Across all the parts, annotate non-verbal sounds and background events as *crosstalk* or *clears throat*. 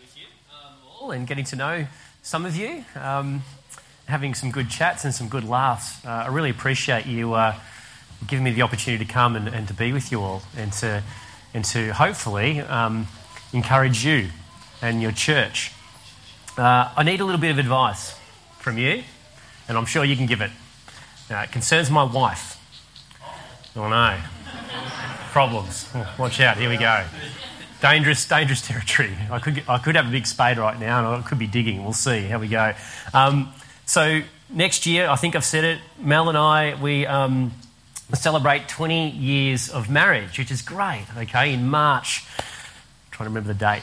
with you um, all and getting to know some of you, um, having some good chats and some good laughs. Uh, I really appreciate you uh, giving me the opportunity to come and, and, to be with you all and to, and to hopefully um, encourage you and your church. Uh, I need a little bit of advice from you, and I'm sure you can give it. It concerns my wife. Oh no. Problems. Watch out, here we go dangerous, dangerous territory. I could, I could have a big spade right now and I could be digging. We'll see how we go. Um, so, next year, I think I've said it, Mel and I, we um, celebrate 20 years of marriage, which is great, okay, in March. I'm trying to remember the date.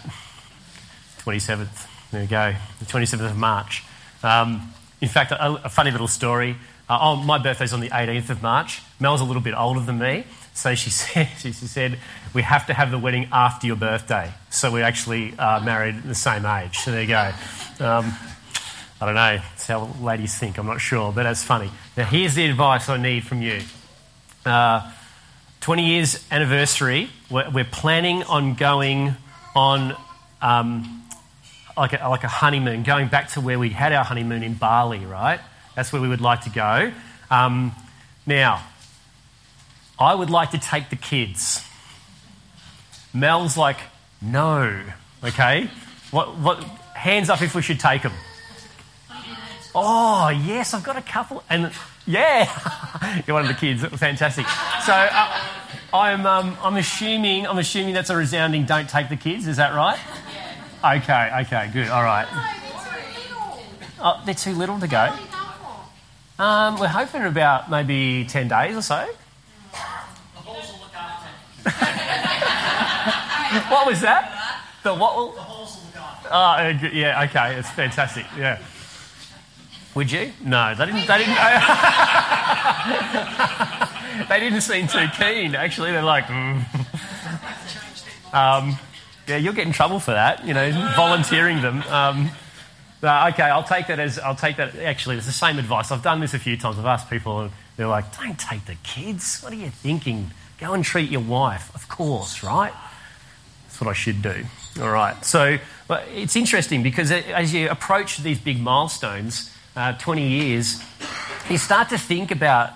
27th. There we go. The 27th of March. Um, in fact, a, a, funny little story. Uh, oh, my birthday's on the 18th of March. Mel's a little bit older than me. So she *laughs* said, she said, we have to have the wedding after your birthday. So we actually are married at the same age. So there you go. Um, I don't know. That's how ladies think. I'm not sure, but that's funny. Now, here's the advice I need from you. Uh, 20 years anniversary. We're, we're planning on going on um, like, a, like a honeymoon, going back to where we had our honeymoon in Bali, right? That's where we would like to go. Um, now, I would like to take the kids. Mel's like, no. Okay? What, what, hands up if we should take them. Oh, yes, I've got a couple. And yeah, *laughs* you're one of the kids. Fantastic. So uh, I'm, um, I'm, assuming, I'm assuming that's a resounding don't take the kids. Is that right? Okay, okay, good. All right. Oh, they're too little to go. Um, we're hoping about maybe 10 days or so. *laughs* what was that? The what will? Oh, yeah, okay, it's fantastic. Yeah. Would you? No, they didn't. They didn't. *laughs* they didn't seem too keen. Actually, they're like, mm. um, yeah, you'll get in trouble for that. You know, volunteering them. Um, uh, okay, I'll take that as I'll take that. Actually, it's the same advice. I've done this a few times. I've asked people, and they're like, "Don't take the kids. What are you thinking? Go and treat your wife, of course, right?" That's what I should do. All right. So it's interesting because as you approach these big milestones, uh, 20 years, you start to think about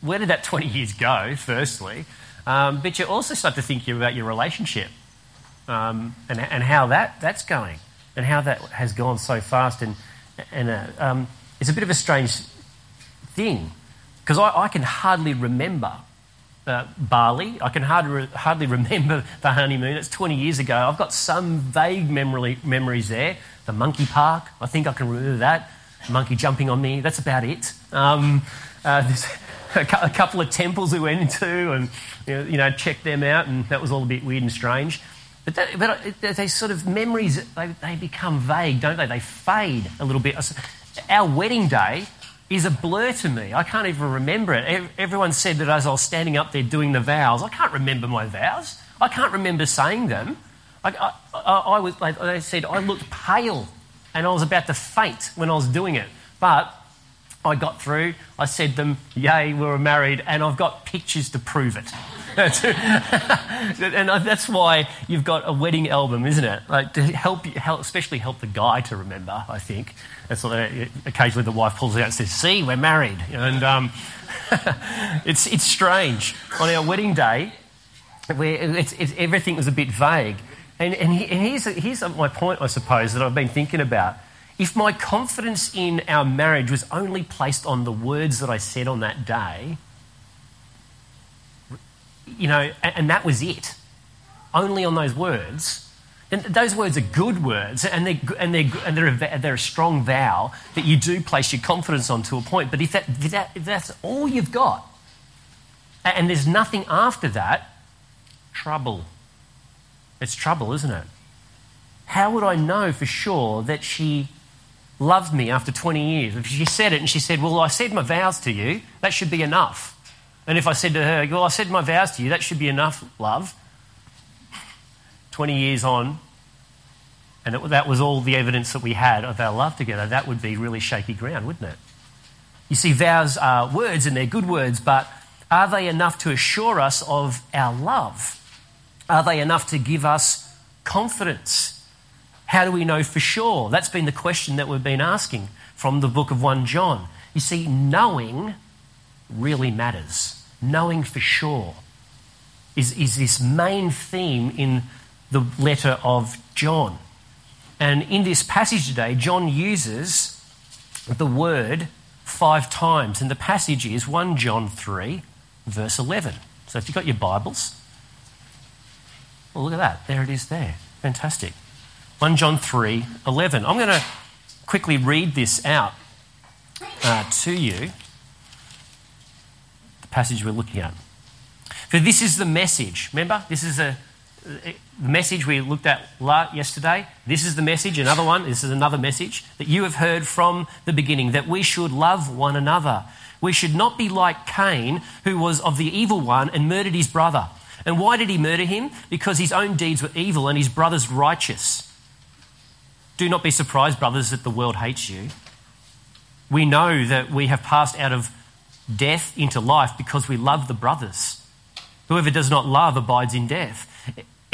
where did that 20 years go, firstly, um, but you also start to think about your relationship um, and, and how that, that's going and how that has gone so fast. And, and uh, um, it's a bit of a strange thing because I, I, can hardly remember uh, Bali. I can hardly, hardly *laughs* remember the honeymoon. It's 20 years ago. I've got some vague memory, memories there. The monkey park, I think I can remember that. monkey jumping on me, that's about it. Um, uh, there's *laughs* a, couple of temples we went into and you know, checked them out, and that was all a bit weird and strange. But, that, but they sort of memories, they, they become vague, don't they? They fade a little bit. Our wedding day is a blur to me. I can't even remember it. Everyone said that as I was standing up there doing the vows, I can't remember my vows. I can't remember saying them. I, I, I was, they said I looked pale and I was about to faint when I was doing it. But I got through. I said them, yay, we were married, and I've got pictures to prove it. *laughs* and that's why you've got a wedding album, isn't it? Like to help, help especially help the guy to remember. I think that's what they, occasionally the wife pulls out and says, "See, we're married," and um, *laughs* it's it's strange on our wedding day. It's, it's, everything was a bit vague, and, and, he, and here's, here's my point, I suppose, that I've been thinking about. If my confidence in our marriage was only placed on the words that I said on that day, you know, and, and that was it, only on those words, and those words are good words, and they're, and they're, and they're, a, they're a strong vow that you do place your confidence on to a point. But if, that, if, that, if that's all you've got, and there's nothing after that, trouble. It's trouble, isn't it? How would I know for sure that she loved me after 20 years? If she said it and she said, Well, I said my vows to you, that should be enough. And if I said to her, Well, I said my vows to you, that should be enough, love. 20 years on, and it, that was all the evidence that we had of our love together, that would be really shaky ground, wouldn't it? You see, vows are words and they're good words, but are they enough to assure us of our love? Are they enough to give us confidence? How do we know for sure? That's been the question that we've been asking from the book of 1 John. You see, knowing really matters. Knowing for sure is, is this main theme in the letter of John. And in this passage today, John uses the word five times. And the passage is 1 John 3, verse 11. So if you've got your Bibles, well, look at that. There it is there. Fantastic. 1 John 3, 11. I'm going to quickly read this out uh, to you, the passage we're looking at. For this is the message. Remember, this is a message we looked at yesterday. This is the message, another one. This is another message that you have heard from the beginning that we should love one another. We should not be like Cain, who was of the evil one and murdered his brother. And why did he murder him? Because his own deeds were evil and his brother's righteous. Do not be surprised, brothers, that the world hates you. We know that we have passed out of death into life because we love the brothers. Whoever does not love abides in death.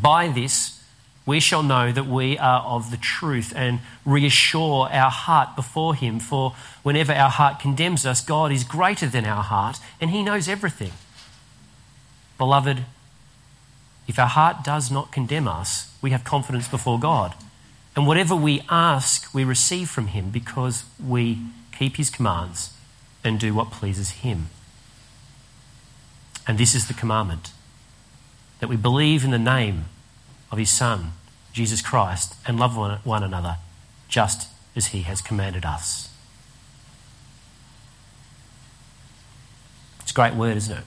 By this, we shall know that we are of the truth and reassure our heart before Him. For whenever our heart condemns us, God is greater than our heart and He knows everything. Beloved, if our heart does not condemn us, we have confidence before God. And whatever we ask, we receive from Him because we keep His commands and do what pleases Him. And this is the commandment that we believe in the name of his Son, Jesus Christ, and love one, another just as he has commanded us. It's a great word, isn't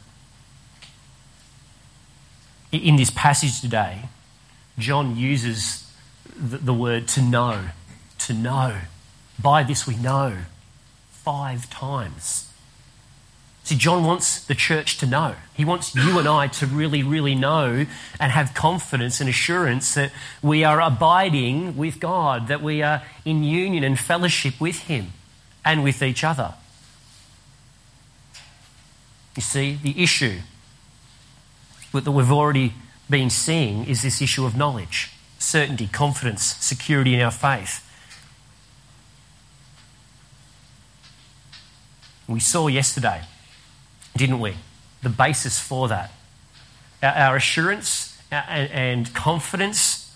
it? In this passage today, John uses the word to know, to know. By this we know, five times. See, John wants the church to know. He wants you and I to really, really know and have confidence and assurance that we are abiding with God, that we are in union and fellowship with Him and with each other. You see, the issue that we've already been seeing is this issue of knowledge, certainty, confidence, security in our faith. We saw yesterday didn't we? The basis for that. Our, assurance and, confidence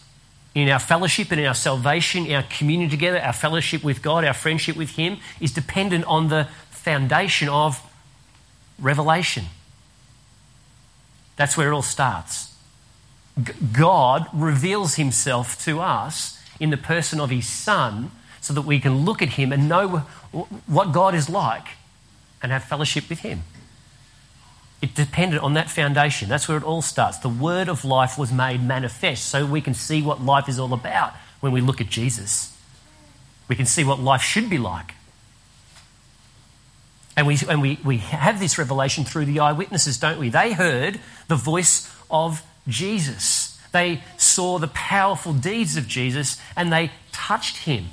in our fellowship and in our salvation, our communion together, our fellowship with God, our friendship with Him is dependent on the foundation of revelation. That's where it all starts. God reveals Himself to us in the person of His Son so that we can look at Him and know what God is like and have fellowship with Him. It depended on that foundation. That's where it all starts. The word of life was made manifest so we can see what life is all about when we look at Jesus. We can see what life should be like. And we, and we, we have this revelation through the eyewitnesses, don't we? They heard the voice of Jesus. They saw the powerful deeds of Jesus and they touched him.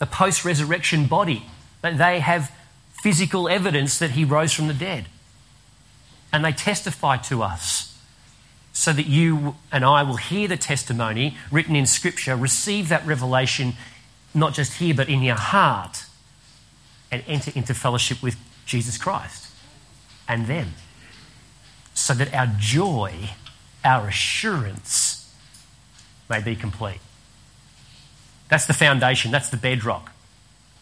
The post resurrection body. They have physical evidence that he rose from the dead and they testify to us so that you and I will hear the testimony written in Scripture, receive that revelation not just here but in your heart, and enter into fellowship with Jesus Christ and them. So that our joy, our assurance may be complete. That's the foundation, that's the bedrock.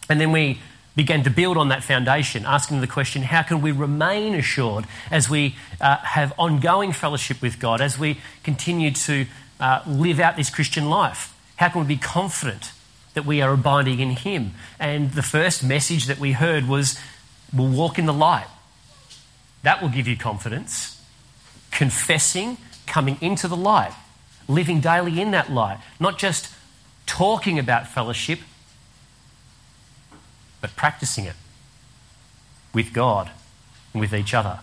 And then we began to build on that foundation, asking the question how can we remain assured as we uh, have ongoing fellowship with God, as we continue to uh, live out this Christian life? How can we be confident that we are abiding in Him? And the first message that we heard was we'll walk in the light. That will give you confidence. Confessing, coming into the light, living daily in that light, not just talking about fellowship, but practicing it with God and with each other.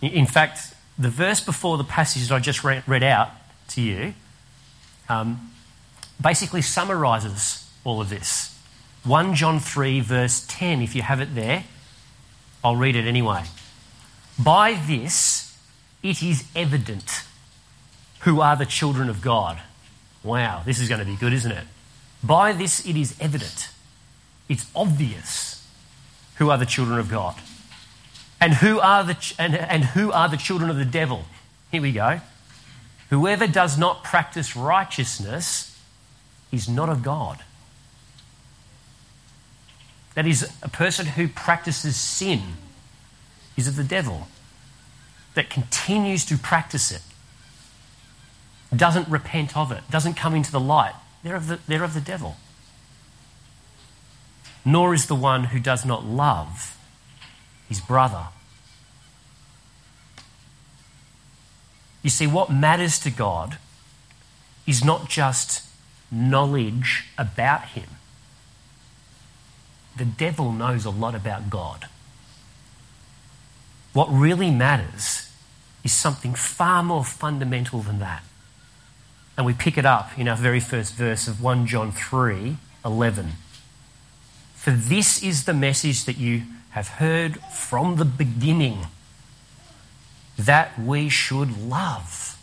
In fact, the verse before the passage that I just read out to you um, basically summarizes all of this. 1 John 3, verse 10, if you have it there, I'll read it anyway. By this it is evident who are the children of God. Wow, this is going to be good, isn't it? By this it is evident. It's obvious who are the children of God. And who are the, and, and who are the children of the devil? Here we go. Whoever does not practice righteousness is not of God. That is, a person who practices sin is of the devil, that continues to practice it, doesn't repent of it, doesn't come into the light. They're of the, they're of the devil. Nor is the one who does not love his brother. You see, what matters to God is not just knowledge about him. The devil knows a lot about God. What really matters is something far more fundamental than that. And we pick it up in our very first verse of 1 John 3 11. For this is the message that you have heard from the beginning that we should love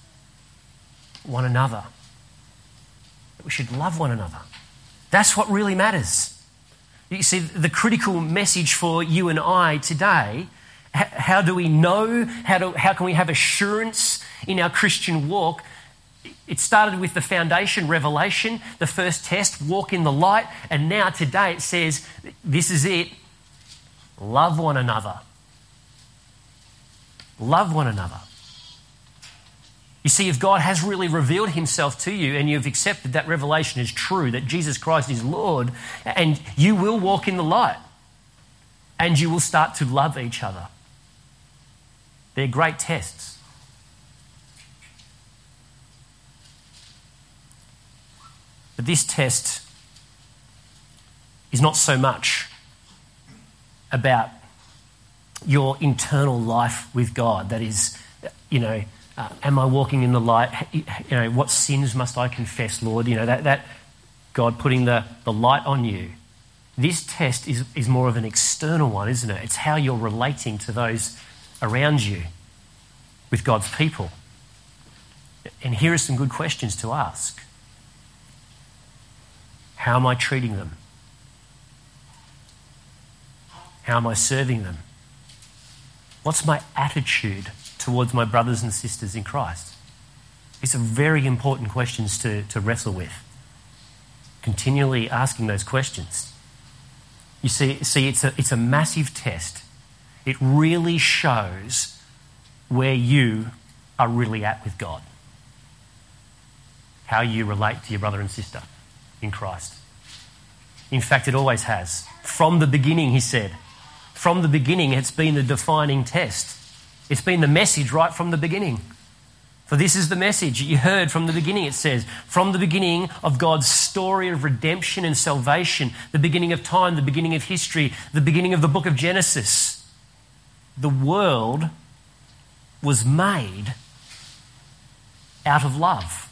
one another. That we should love one another. That's what really matters. You see, the critical message for you and I today how do we know? How, do, how can we have assurance in our Christian walk? It started with the foundation, revelation, the first test, walk in the light, and now today it says, this is it love one another. Love one another. You see, if God has really revealed himself to you and you've accepted that revelation is true, that Jesus Christ is Lord, and you will walk in the light and you will start to love each other. They're great tests. But this test is not so much about your internal life with God. That is, you know, uh, am I walking in the light? You know, what sins must I confess, Lord? You know, that, that God putting the, the light on you. This test is, is more of an external one, isn't it? It's how you're relating to those around you with God's people. And here are some good questions to ask How am I treating them? How am I serving them? What's my attitude towards my brothers and sisters in Christ? These are very important questions to, to wrestle with. Continually asking those questions. You see, see it's, a, it's a massive test. It really shows where you are really at with God. How you relate to your brother and sister in Christ. In fact, it always has. From the beginning, he said. From the beginning, it's been the defining test. It's been the message right from the beginning. For this is the message you heard from the beginning, it says, from the beginning of God's story of redemption and salvation, the beginning of time, the beginning of history, the beginning of the book of Genesis. The world was made out of love.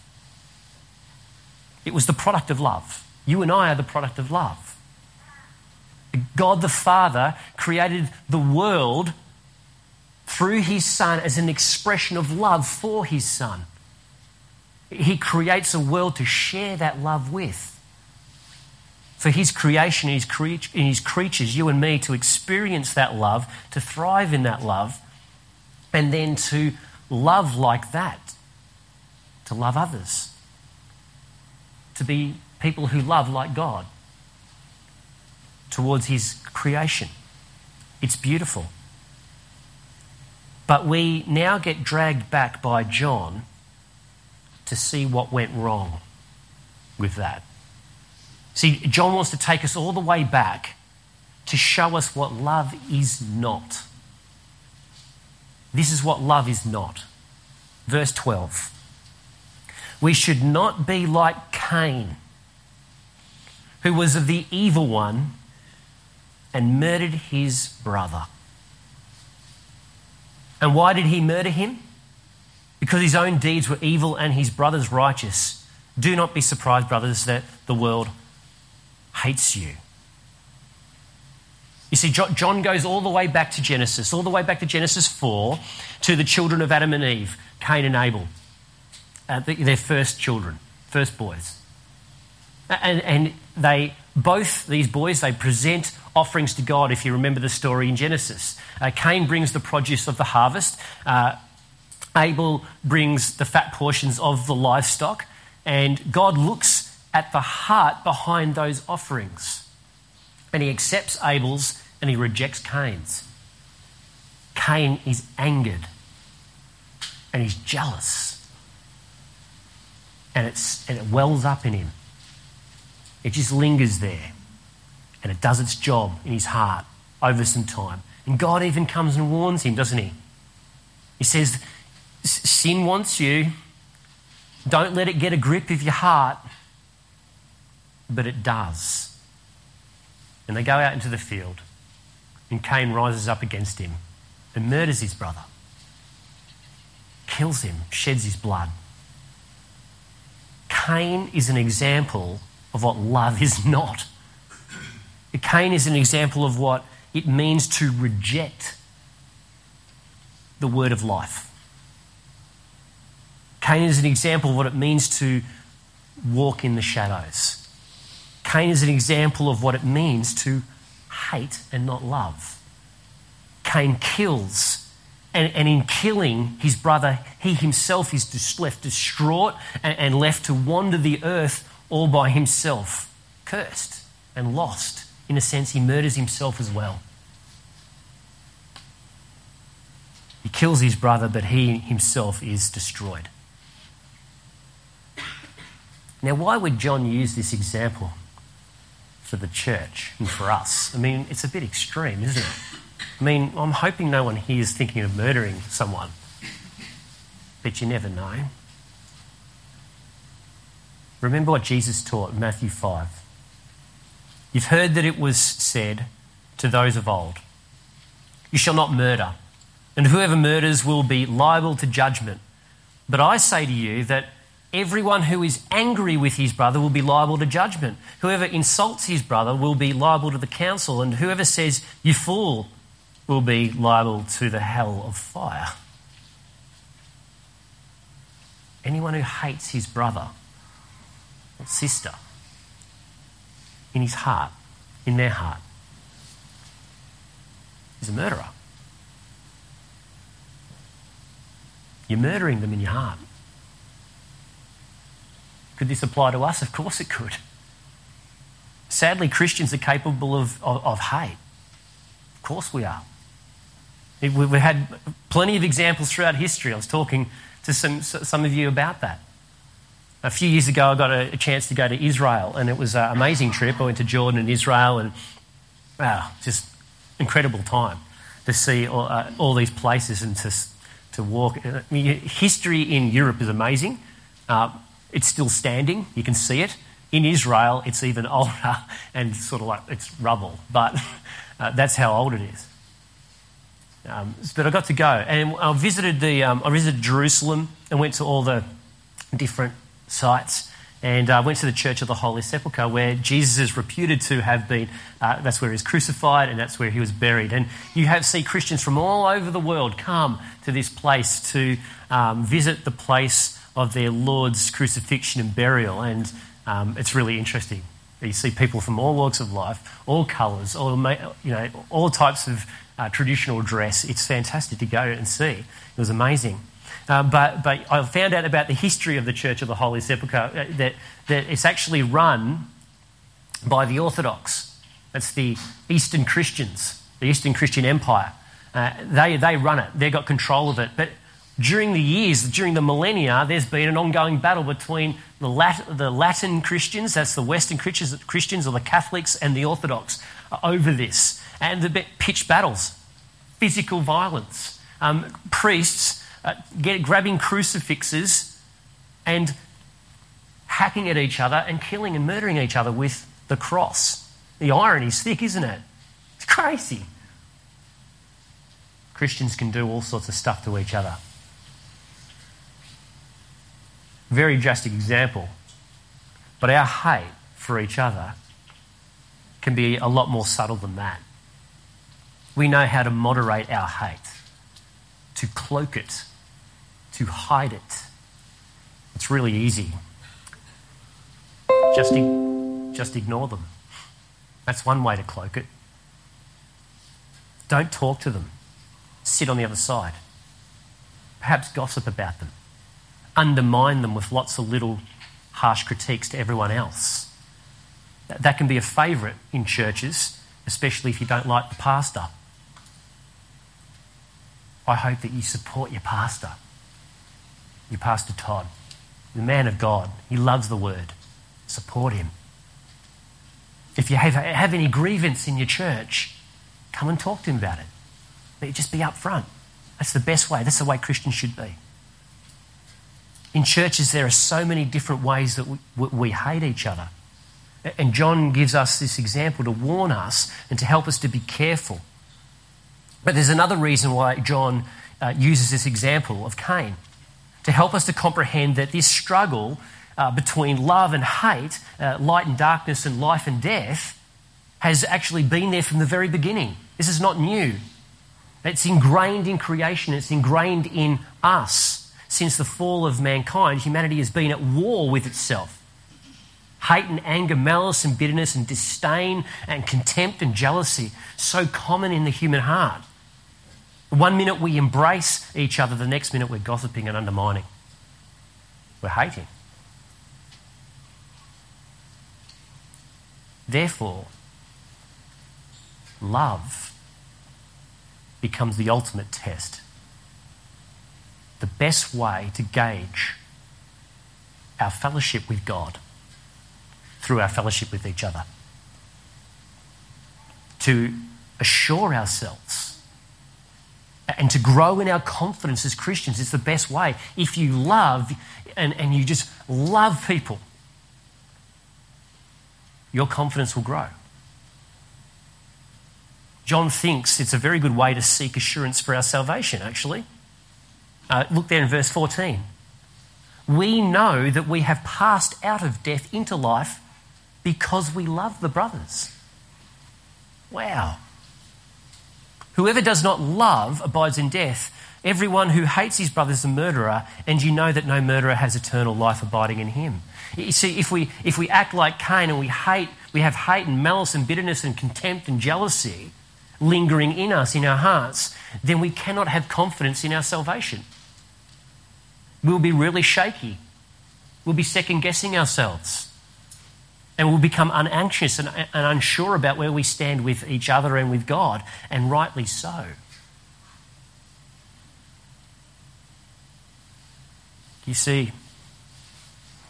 It was the product of love. You and I are the product of love. God the Father created the world through his Son as an expression of love for his Son. He creates a world to share that love with. For his creation and his, his creatures, you and me, to experience that love, to thrive in that love, and then to love like that, to love others, to be people who love like God towards his creation. It's beautiful. But we now get dragged back by John to see what went wrong with that. See, John wants to take us all the way back to show us what love is not. This is what love is not. Verse 12. We should not be like Cain, who was of the evil one and murdered his brother. And why did he murder him? Because his own deeds were evil and his brother's righteous. Do not be surprised, brothers, that the world hates you. You see, John goes all the way back to Genesis, all the way back to Genesis 4, to the children of Adam and Eve, Cain and Abel, uh, their first children, first boys. And, and they, both these boys, they present offerings to God, if you remember the story in Genesis. Uh, Cain brings the produce of the harvest, uh, Abel brings the fat portions of the livestock, and God looks at the heart behind those offerings and he accepts Abel's and he rejects Cain's. Cain is angered and he's jealous. And, it's, and it wells up in him. It just lingers there. And it does its job in his heart over some time. And God even comes and warns him, doesn't he? He says, Sin wants you. Don't let it get a grip of your heart. But it does. And they go out into the field, and Cain rises up against him and murders his brother, kills him, sheds his blood. Cain is an example of what love is not. Cain is an example of what it means to reject the word of life. Cain is an example of what it means to walk in the shadows. Cain is an example of what it means to hate and not love. Cain kills, and, and in killing his brother, he himself is just left distraught and, and left to wander the earth all by himself, cursed and lost. In a sense, he murders himself as well. He kills his brother, but he himself is destroyed. Now, why would John use this example? for the church and for us. I mean, it's a bit extreme, isn't it? I mean, I'm hoping no one here is thinking of murdering someone, but you never know. Remember what Jesus taught in Matthew 5. You've heard that it was said to those of old, You shall not murder, and whoever murders will be liable to judgment. But I say to you that Everyone who is angry with his brother will be liable to judgment. Whoever insults his brother will be liable to the council, and whoever says, You fool, will be liable to the hell of fire. Anyone who hates his brother or sister in his heart, in their heart, is a murderer. You're murdering them in your heart. Could this apply to us? Of course it could. Sadly, Christians are capable of, of, of hate. Of course we are. We've had plenty of examples throughout history. I was talking to some, some of you about that. A few years ago, I got a, chance to go to Israel, and it was an amazing trip. I went to Jordan and Israel, and wow, just incredible time to see all, uh, all these places and to, to walk. I mean, history in Europe is amazing. Uh, it's still standing, you can see it. In Israel, it's even *laughs* older and sort of like it's rubble, but uh, that's how old it is. Um, but I got to go and I visited the um, I visited Jerusalem and went to all the different sites and uh, went to the Church of the Holy Sepulchre where Jesus is reputed to have been. Uh, that's where he was crucified and that's where he was buried. And you have see Christians from all over the world come to this place to um, visit the place of their Lord's crucifixion and burial. And um, it's really interesting. You see people from all walks of life, all colours, all, you know, all types of uh, traditional dress. It's fantastic to go and see. It was amazing. Uh, but, but I found out about the history of the Church of the Holy Sepulchre, uh, that, that it's actually run by the Orthodox. That's the Eastern Christians, the Eastern Christian Empire. Uh, they, they run it, they've got control of it. But during the years, during the millennia, there's been an ongoing battle between the, the Latin Christians, that's the Western Christians, or the Catholics, and the Orthodox uh, over this. And the pitched battles, physical violence, um, priests uh, get, grabbing crucifixes and hacking at each other and killing and murdering each other with the cross. The irony is thick, isn't it? It's crazy. Christians can do all sorts of stuff to each other. Very drastic example. But our hate for each other can be a lot more subtle than that. We know how to moderate our hate, to cloak it, to hide it. It's really easy. Just, just ignore them. That's one way to cloak it. Don't talk to them. Sit on the other side. Perhaps gossip about them undermine them with lots of little harsh critiques to everyone else. That can be a favourite in churches, especially if you don't like the pastor. I hope that you support your pastor, your pastor Todd, the man of God. He loves the word. Support him. If you have, have any grievance in your church, come and talk to him about it. But just be upfront. That's the best way. That's the way Christians should be. In churches, there are so many different ways that we, we hate each other. And John gives us this example to warn us and to help us to be careful. But there's another reason why John uh, uses this example of Cain to help us to comprehend that this struggle uh, between love and hate, uh, light and darkness, and life and death has actually been there from the very beginning. This is not new. It's ingrained in creation, it's ingrained in us since the fall of mankind, humanity has been at war with itself. Hate and anger, malice and bitterness and disdain and contempt and jealousy, so common in the human heart. One minute we embrace each other, the next minute we're gossiping and undermining. We're hating. Therefore, love becomes the ultimate test the best way to gauge our fellowship with God through our fellowship with each other. To assure ourselves and to grow in our confidence as Christians is the best way. If you love and, and you just love people, your confidence will grow. John thinks it's a very good way to seek assurance for our salvation, actually. Uh, look there in verse 14. We know that we have passed out of death into life because we love the brothers. Wow. Whoever does not love abides in death. Everyone who hates his brother is a murderer, and you know that no murderer has eternal life abiding in him. You see, if we, if we act like Cain and we hate, we have hate and malice and bitterness and contempt and jealousy lingering in us, in our hearts, then we cannot have confidence in our salvation. We'll be really shaky. We'll be second guessing ourselves. And we'll become unanxious and, and unsure about where we stand with each other and with God, and rightly so. You see,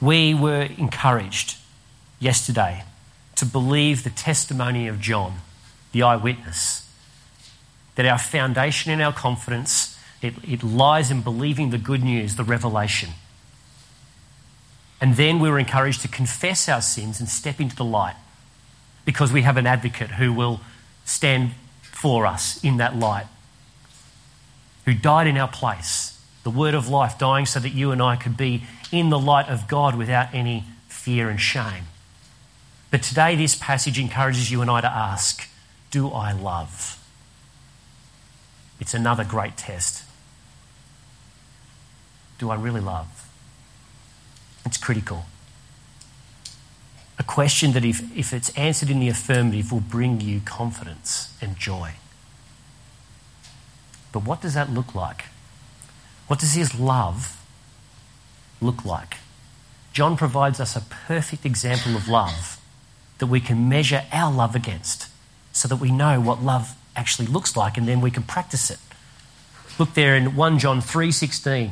we were encouraged yesterday to believe the testimony of John, the eyewitness, that our foundation and our confidence it, it lies in believing the good news, the revelation. And then we were encouraged to confess our sins and step into the light because we have an advocate who will stand for us in that light, who died in our place, the word of life dying so that you and I could be in the light of God without any fear and shame. But today, this passage encourages you and I to ask Do I love? It's another great test do I really love? It's critical. A question that, if, if it's answered in the affirmative, will bring you confidence and joy. But what does that look like? What does his love look like? John provides us a perfect example of love that we can measure our love against so that we know what love actually looks like and then we can practice it. Look there in 1 John 3:16.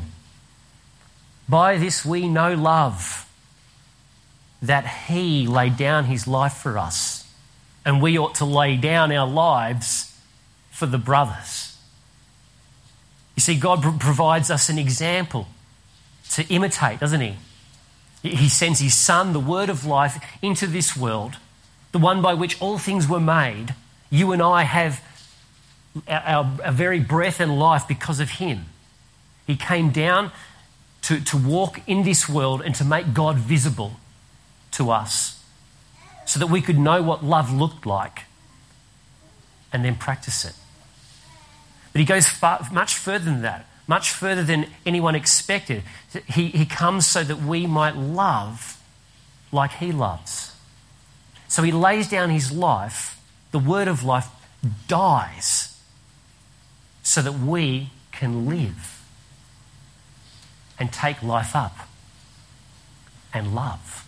By this we know love, that he laid down his life for us, and we ought to lay down our lives for the brothers. You see, God provides us an example to imitate, doesn't he? He sends his Son, the Word of life, into this world, the one by which all things were made. You and I have our, our very breath and life because of him. He came down to, to walk in this world and to make God visible to us so that we could know what love looked like and then practice it. But he goes far, much further than that, much further than anyone expected. He, he comes so that we might love like he loves. So he lays down his life, the word of life dies so that we can live and take life up and love.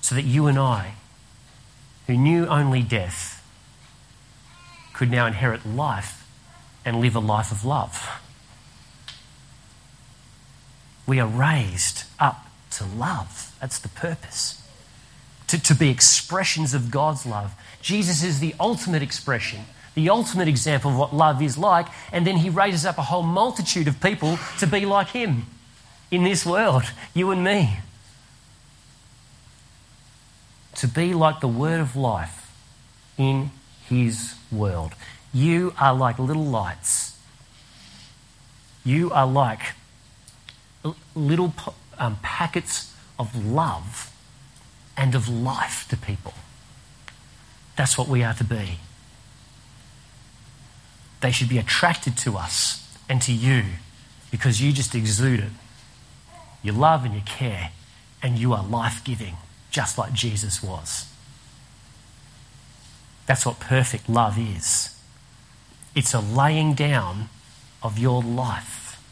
So that you and I, who knew only death, could now inherit life and live a life of love. We are raised up to love. That's the purpose. To, to be expressions of God's love. Jesus is the ultimate expression, the ultimate example of what love is like, and then he raises up a whole multitude of people to be like him in this world, *laughs* you and me. To be like the word of life in his world. You are like little lights. You are like little um, packets of love and of life to people. That's what we are to be. They should be attracted to us and to you because you just exude it. You love and you care, and you are life giving, just like Jesus was. That's what perfect love is it's a laying down of your life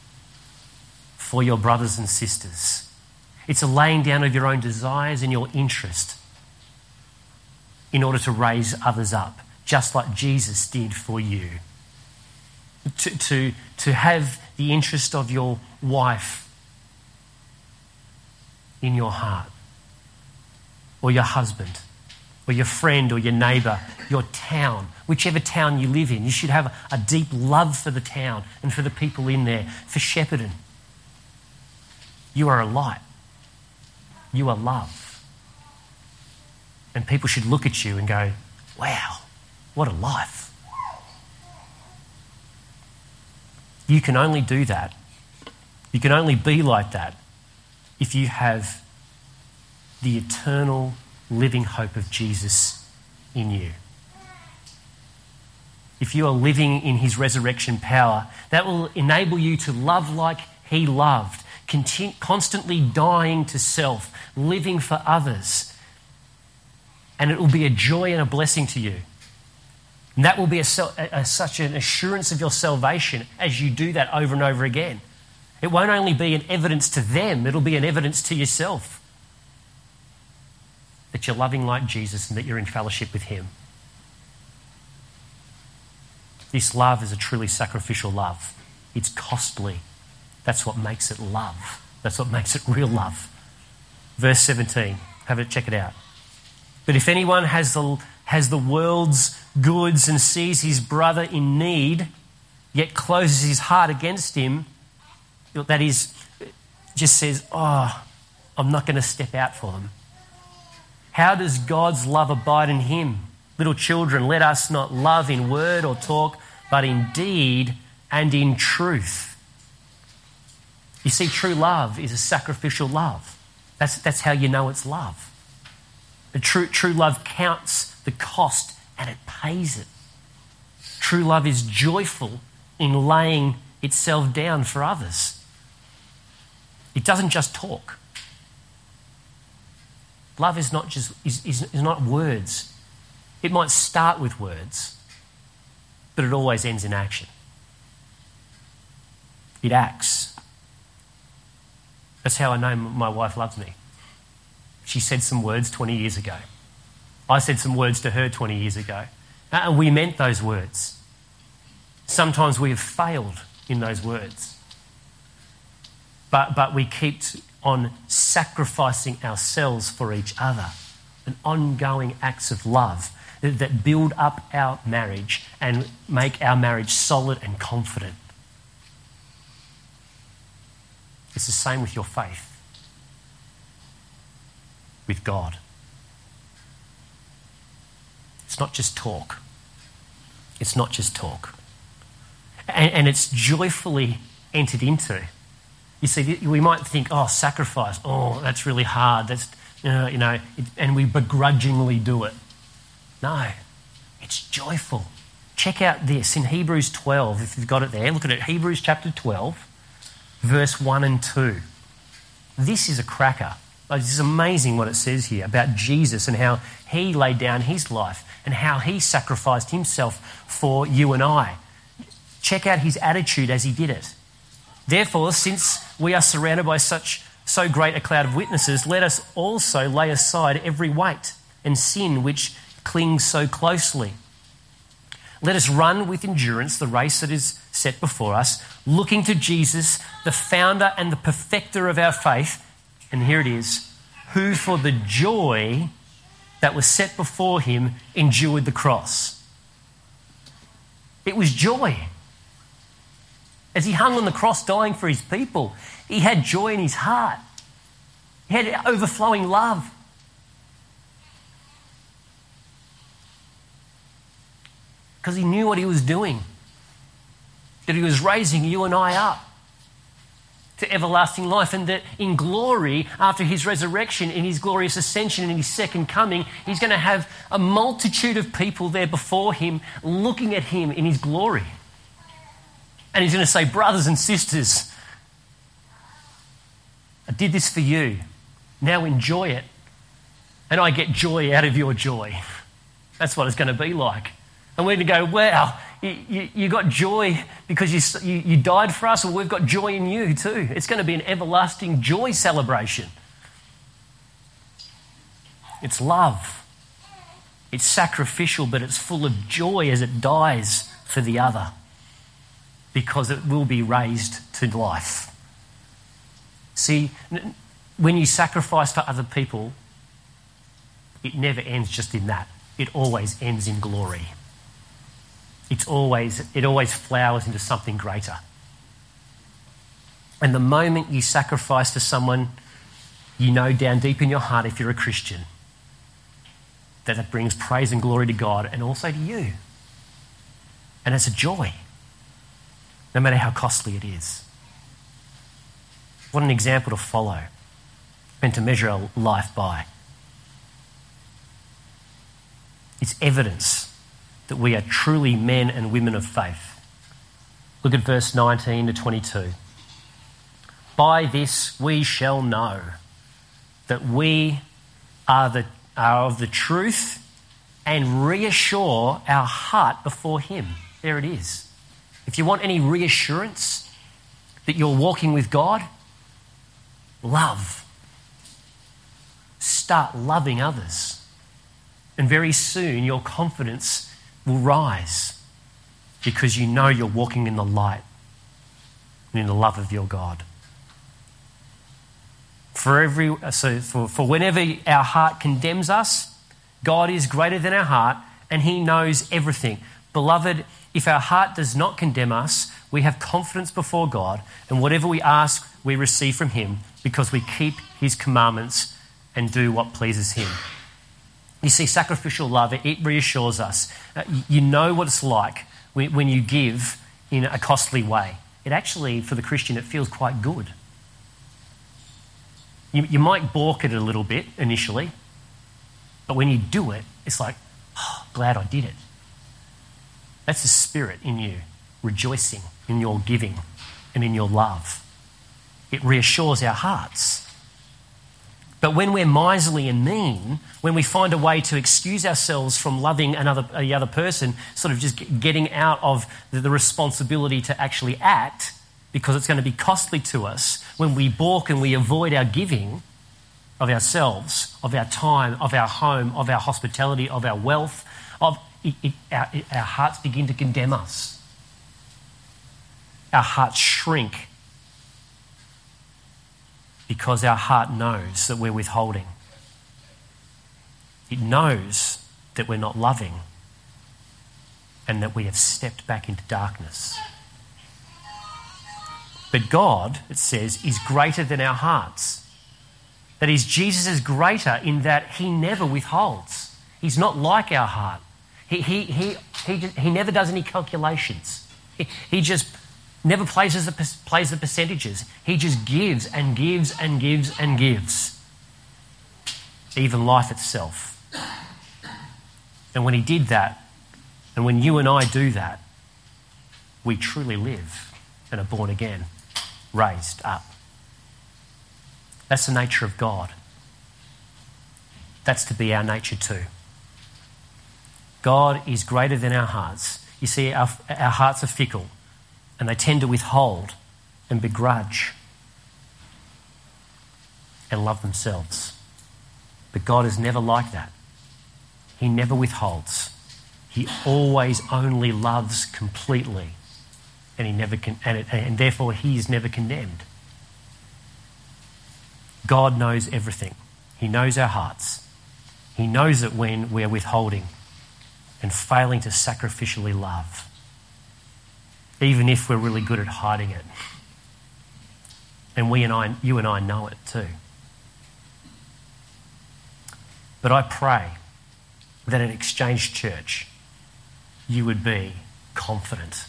for your brothers and sisters. It's a laying down of your own desires and your interest in order to raise others up, just like Jesus did for you. To, to, to have the interest of your wife in your heart, or your husband, or your friend or your neighbour, your town, whichever town you live in. You should have a deep love for the town and for the people in there, for Shepparton. You are a light. You are love. And people should look at you and go, wow, what a life. You can only do that. You can only be like that if you have the eternal living hope of Jesus in you. If you are living in his resurrection power, that will enable you to love like he loved, constantly dying to self, living for others. And it will be a joy and a blessing to you. And that will be a, a, such an assurance of your salvation as you do that over and over again. It won't only be an evidence to them, it'll be an evidence to yourself that you're loving like Jesus and that you're in fellowship with Him. This love is a truly sacrificial love. It's costly. That's what makes it love. That's what makes it real love. Verse 17. Have it, check it out. But if anyone has the, has the world's goods and sees his brother in need, yet closes his heart against him, that is, just says, Oh, I'm not going to step out for them. How does God's love abide in him? Little children, let us not love in word or talk, but in deed and in truth. You see, true love is a sacrificial love. That's, that's how you know it's love. The true, true love counts the cost and it pays it. True love is joyful in laying itself down for others. It doesn't just talk. Love is not just is, is, is not words. It might start with words, but it always ends in action. It acts. That's how I know my wife loves me. She said some words 20 years ago. I said some words to her 20 years ago. And we meant those words. Sometimes we have failed in those words. But, but we keep on sacrificing ourselves for each other, and ongoing acts of love that build up our marriage and make our marriage solid and confident. It's the same with your faith. with God. It's not just talk. It's not just talk. And, and it's joyfully entered into. You see, we might think, oh, sacrifice, oh, that's really hard. That's, uh, you know, it, and we begrudgingly do it. No, it's joyful. Check out this in Hebrews 12, if you've got it there. Look at it, Hebrews chapter 12, verse 1 and 2. This is a cracker. This is amazing what it says here about Jesus and how he laid down his life and how he sacrificed himself for you and I. Check out his attitude as he did it. Therefore, since we are surrounded by such so great a cloud of witnesses, let us also lay aside every weight and sin which clings so closely. Let us run with endurance the race that is set before us, looking to Jesus, the founder and the perfecter of our faith. And here it is who for the joy that was set before him endured the cross. It was joy. As he hung on the cross dying for his people, he had joy in his heart. He had overflowing love. Because he knew what he was doing. That he was raising you and I up to everlasting life, and that in glory, after his resurrection, in his glorious ascension, in his second coming, he's going to have a multitude of people there before him looking at him in his glory. And he's going to say, Brothers and sisters, I did this for you. Now enjoy it. And I get joy out of your joy. That's what it's going to be like. And we're going to go, wow, you, you, got joy because you, you, you died for us, well, we've got joy in you too. It's going to be an everlasting joy celebration. It's love. It's sacrificial, but it's full of joy as it dies for the other because it will be raised to life. See, when you sacrifice for other people, it never ends just in that. It always ends in glory. It's always, it always flowers into something greater. And the moment you sacrifice for someone, you know down deep in your heart, if you're a Christian, that it brings praise and glory to God and also to you. And it's a joy no matter how costly it is. What an example to follow and to measure a life by. It's evidence that we are truly men and women of faith. Look at verse 19 to 22. By this we shall know that we are, the, are of the truth and reassure our heart before Him. There it is. If you want any reassurance that you're walking with God, love. Start loving others. And very soon your confidence will rise because you know you're walking in the light and in the love of your God. For, every, so for, for whenever our heart condemns us, God is greater than our heart and He knows everything. Beloved, if our heart does not condemn us, we have confidence before God, and whatever we ask, we receive from Him because we keep His commandments and do what pleases Him. You see, sacrificial love, it reassures us. Uh, you know what it's like when you give in a costly way. It actually, for the Christian, it feels quite good. You, you might balk at it a little bit initially, but when you do it, it's like, oh, glad I did it. That's the spirit in you, rejoicing in your giving and in your love. It reassures our hearts. But when we're miserly and mean, when we find a way to excuse ourselves from loving another the other person, sort of just getting out of the, responsibility to actually act, because it's going to be costly to us, when we balk and we avoid our giving of ourselves, of our time, of our home, of our hospitality, of our wealth, of it, it, our, it, our hearts begin to condemn us. Our hearts shrink because our heart knows that we're withholding. It knows that we're not loving and that we have stepped back into darkness. But God, it says, is greater than our hearts. That is, Jesus is greater in that he never withholds. He's not like our heart. He, he, he, he, he never does any calculations. He, he just never plays the, plays the percentages. He just gives and gives and gives and gives. Even life itself. And when he did that, and when you and I do that, we truly live and are born again, raised up. That's the nature of God. That's to be our nature too. God is greater than our hearts. You see, our, our hearts are fickle and they tend to withhold and begrudge and love themselves. But God is never like that. He never withholds. He always only loves completely, and he never can, and, it, and therefore he is never condemned. God knows everything. He knows our hearts. He knows it when we're withholding and failing to sacrificially love, even if we're really good at hiding it. And we and I, you and I know it too. But I pray that in Exchange Church, you would be confident.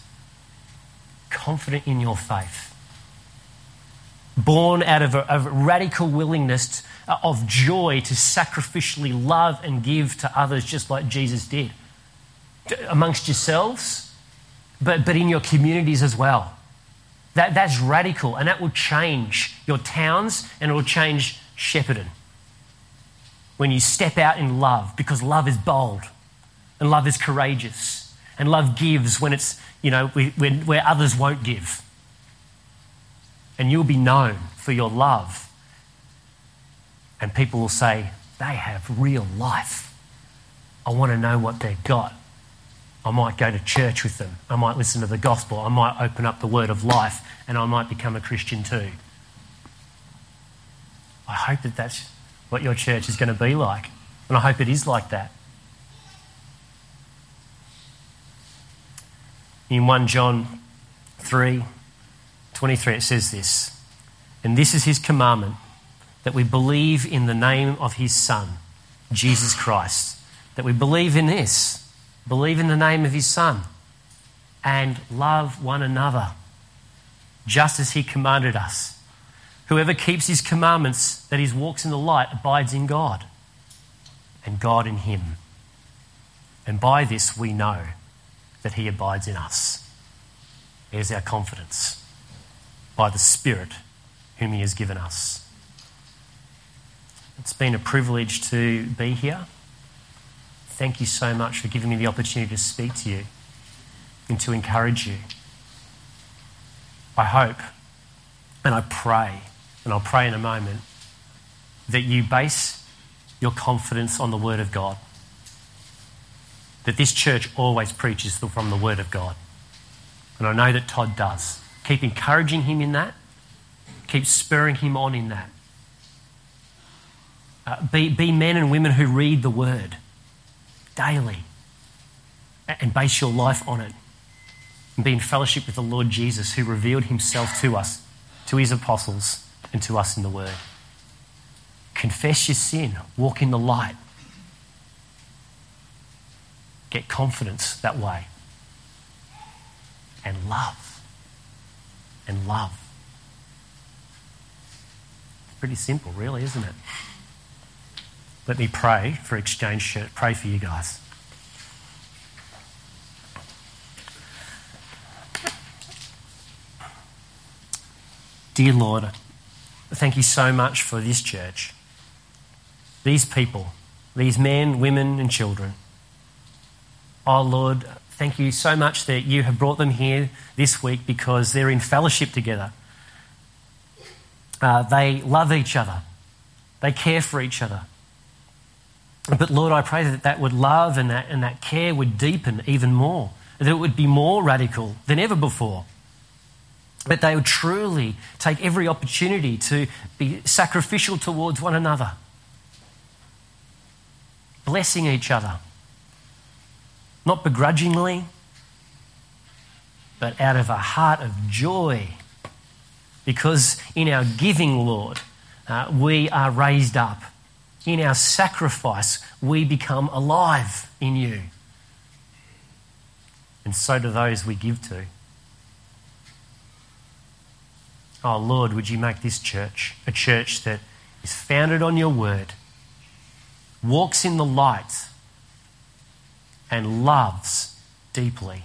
Confident in your faith. Born out of a, a radical willingness uh, of joy to sacrificially love and give to others, just like Jesus did. Amongst yourselves, but, but in your communities as well. That, that's radical, and that will change your towns and it will change Shepparton. When you step out in love, because love is bold and love is courageous and love gives when it's, you know, when, where others won't give. And you'll be known for your love. And people will say, they have real life. I want to know what they've got. I might go to church with them. I might listen to the gospel. I might open up the word of life and I might become a Christian too. I hope that that's what your church is going to be like. And I hope it is like that. In 1 John 3 23, it says this And this is his commandment that we believe in the name of his Son, Jesus Christ. That we believe in this, believe in the name of his Son, and love one another, just as he commanded us. Whoever keeps his commandments, that is, walks in the light, abides in God, and God in him. And by this we know that He abides in us. There's our confidence by the Spirit whom He has given us. It's been a privilege to be here. Thank you so much for giving me the opportunity to speak to you and to encourage you. I hope and I pray, and I'll pray in a moment, that you base your confidence on the Word of God that this church always preaches from the Word of God. And I know that Todd does. Keep encouraging him in that, keep spurring him on in that. Uh, be, be men and women who read the Word daily and base your life on it. And be in fellowship with the Lord Jesus, who revealed himself to us, to his apostles, and to us in the Word. Confess your sin, walk in the light, get confidence that way. And love. And love. It's pretty simple, really, isn't it? Let me pray for Exchange Church. Pray for you guys. Dear Lord, thank you so much for this church, these people, these men, women, and children. Oh Lord, thank you so much that you have brought them here this week because they're in fellowship together. Uh, they love each other, they care for each other. But Lord, I pray that that would love and that, and that care would deepen even more, that it would be more radical than ever before. That they would truly take every opportunity to be sacrificial towards one another, blessing each other, not begrudgingly, but out of a heart of joy. Because in our giving, Lord, uh, we are raised up. In our sacrifice, we become alive in you. And so do those we give to. Oh Lord, would you make this church a church that is founded on your word, walks in the light, and loves deeply.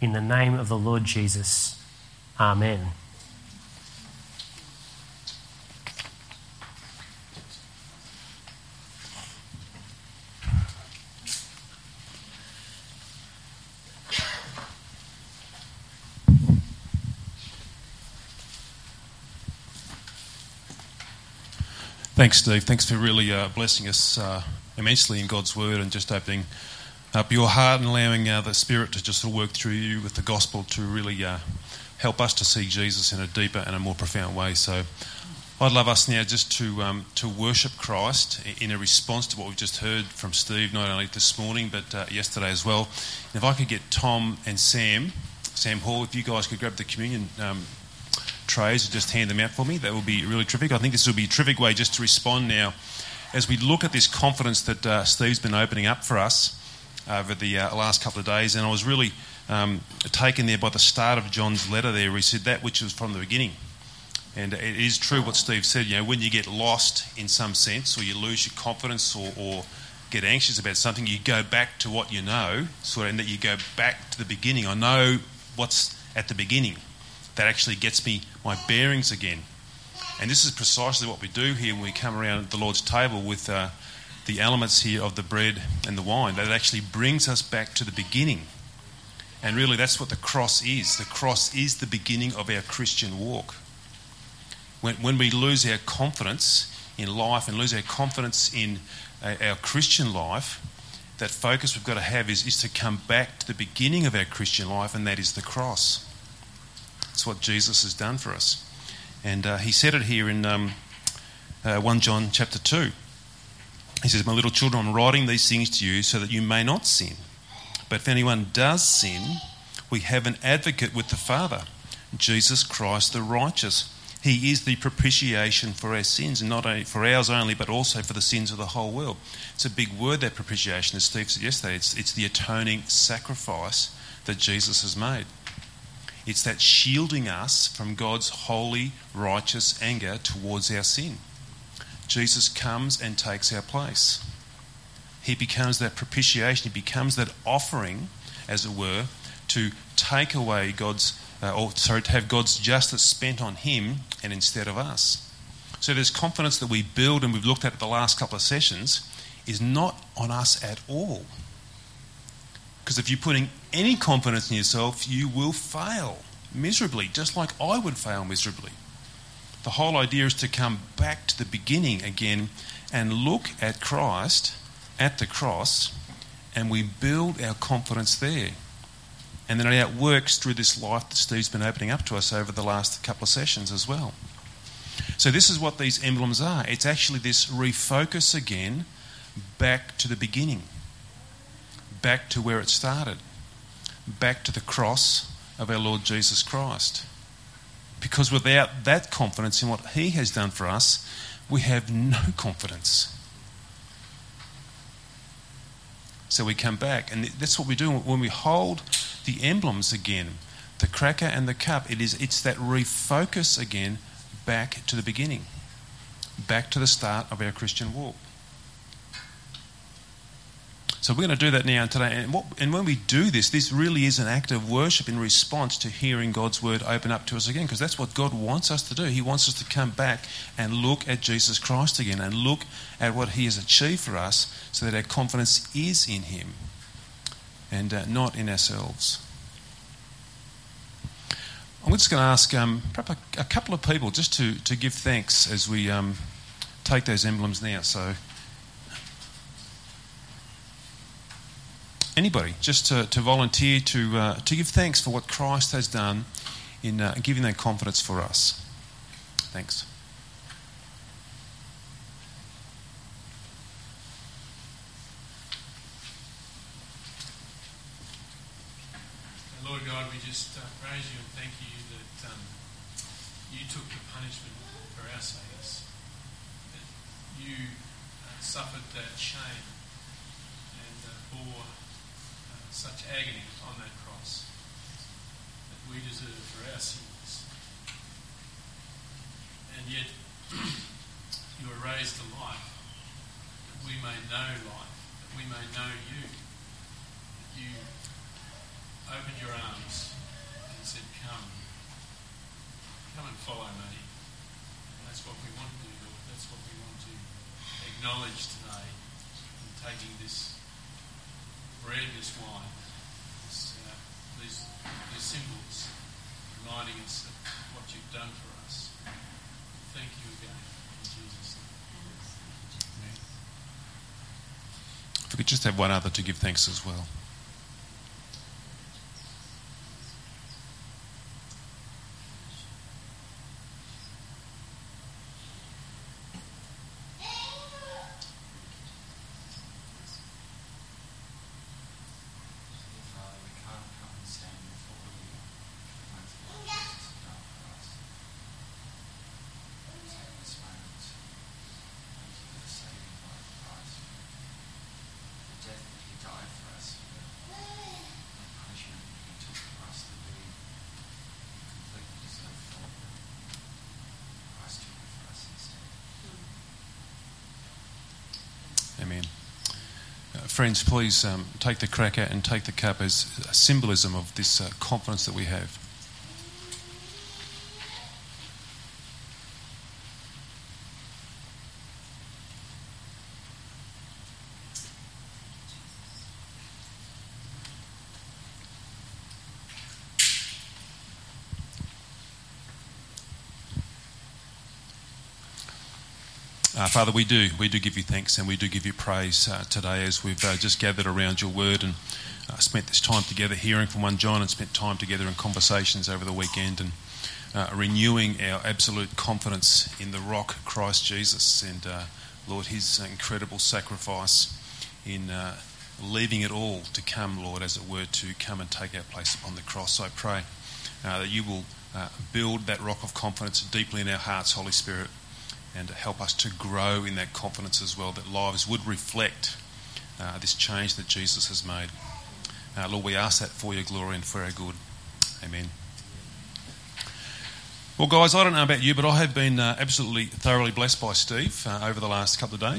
In the name of the Lord Jesus. Amen. Thanks, Steve. Thanks for really uh, blessing us uh, immensely in God's Word and just opening up your heart and allowing uh, the Spirit to just sort of work through you with the gospel to really uh, help us to see Jesus in a deeper and a more profound way. So I'd love us now just to, um, to worship Christ in a response to what we've just heard from Steve, not only this morning but uh, yesterday as well. And if I could get Tom and Sam, Sam Hall, if you guys could grab the communion um, trays just hand them out for me. That would be really terrific. I think this will be a terrific way just to respond now as we look at this confidence that uh, Steve's been opening up for us over the uh, last couple of days. And I was really um, taken there by the start of John's letter there. He said that which was from the beginning. And it is true what Steve said. You know, when you get lost in some sense, or you lose your confidence, or, or get anxious about something, you go back to what you know, sort of, and that you go back to the beginning. I know what's at the beginning that actually gets me my bearings again. And this is precisely what we do here when we come around the Lord's table with uh, the elements here of the bread and the wine. That actually brings us back to the beginning. And really, that's what the cross is. The cross is the beginning of our Christian walk. When, when we lose our confidence in life and lose our confidence in uh, our Christian life, that focus we've got to have is, is to come back to the beginning of our Christian life, and that is the cross. It's what Jesus has done for us. And uh, he said it here in um, uh, 1 John chapter 2. He says, My little children, I'm writing these things to you so that you may not sin. But if anyone does sin, we have an advocate with the Father, Jesus Christ the righteous. He is the propitiation for our sins, and not only for ours only, but also for the sins of the whole world. It's a big word, that propitiation, as Steve said yesterday. It's, it's the atoning sacrifice that Jesus has made. It's that shielding us from God's holy, righteous anger towards our sin. Jesus comes and takes our place. He becomes that propitiation, he becomes that offering, as it were, to take away God's, uh, or sorry, to have God's justice spent on him and instead of us. So there's confidence that we build, and we've looked at the last couple of sessions, is not on us at all. Because if you're putting any confidence in yourself, you will fail miserably, just like I would fail miserably. The whole idea is to come back to the beginning again and look at Christ at the cross, and we build our confidence there. And then it works through this life that Steve's been opening up to us over the last couple of sessions as well. So, this is what these emblems are it's actually this refocus again back to the beginning back to where it started, back to the cross of our Lord Jesus Christ. Because without that confidence in what He has done for us, we have no *laughs* confidence. So we come back, and that's what we do when we hold the emblems again, the cracker and the cup. It is it's that refocus again back to the beginning, back to the start of our Christian walk. So we're going to do that now and today. And, what, and when we do this, this really is an act of worship in response to hearing God's word open up to us again, because that's what God wants us to do. He wants us to come back and look at Jesus Christ again and look at what He has achieved for us so that our confidence is in Him and uh, not in ourselves. I'm just going to ask um, perhaps a, a, couple of people just to, to give thanks as we um, take those emblems now. So. Anybody, just to, volunteer to, uh, to give thanks for what Christ has done in uh, giving that confidence for us. Thanks. Lord God, we just uh, praise you and thank you that um, you took the punishment for our sakes. That you suffered that shame and uh, bore such agony on that cross that we deserve for our sins. And yet *clears throat* you were raised to life that we may know life, that we may know you. That you opened your arms and said, Come, come and follow me. And that's what we want to do, Lord. That's what we want to acknowledge today in taking this bread, this wine, this, uh, these, these symbols, reminding us of what you've done for us. Thank you again, in Jesus' name. If we could just have one other to give thanks as well. Father, we can't come and stand before you once more Jesus died for us. Take this moment. Thank you for the saving life of Christ. The death that he died for us, for the punishment that he took for us that we completely deserve for. Christ took it for us instead. Amen. Uh, friends, please um, take the cracker and take the cup as a symbolism of this uh, confidence that we have. Uh, Father, we do. We do give you thanks and we do give you praise uh, today as we've uh, just gathered around your word and uh, spent this time together hearing from 1 John and spent time together in conversations over the weekend and uh, renewing our absolute confidence in the rock, Christ Jesus, and uh, Lord, his incredible sacrifice in uh, leaving it all to come, Lord, as it were, to come and take our place upon the cross. I pray that you will build that rock of confidence deeply in our hearts, Holy Spirit and help us to grow in that confidence as well, that lives would reflect uh, this change that Jesus has made. Uh, Lord, we ask that for your glory and for our good. Amen. Well, guys, I don't know about you, but I have been uh, absolutely thoroughly blessed by Steve uh, over the last couple of days.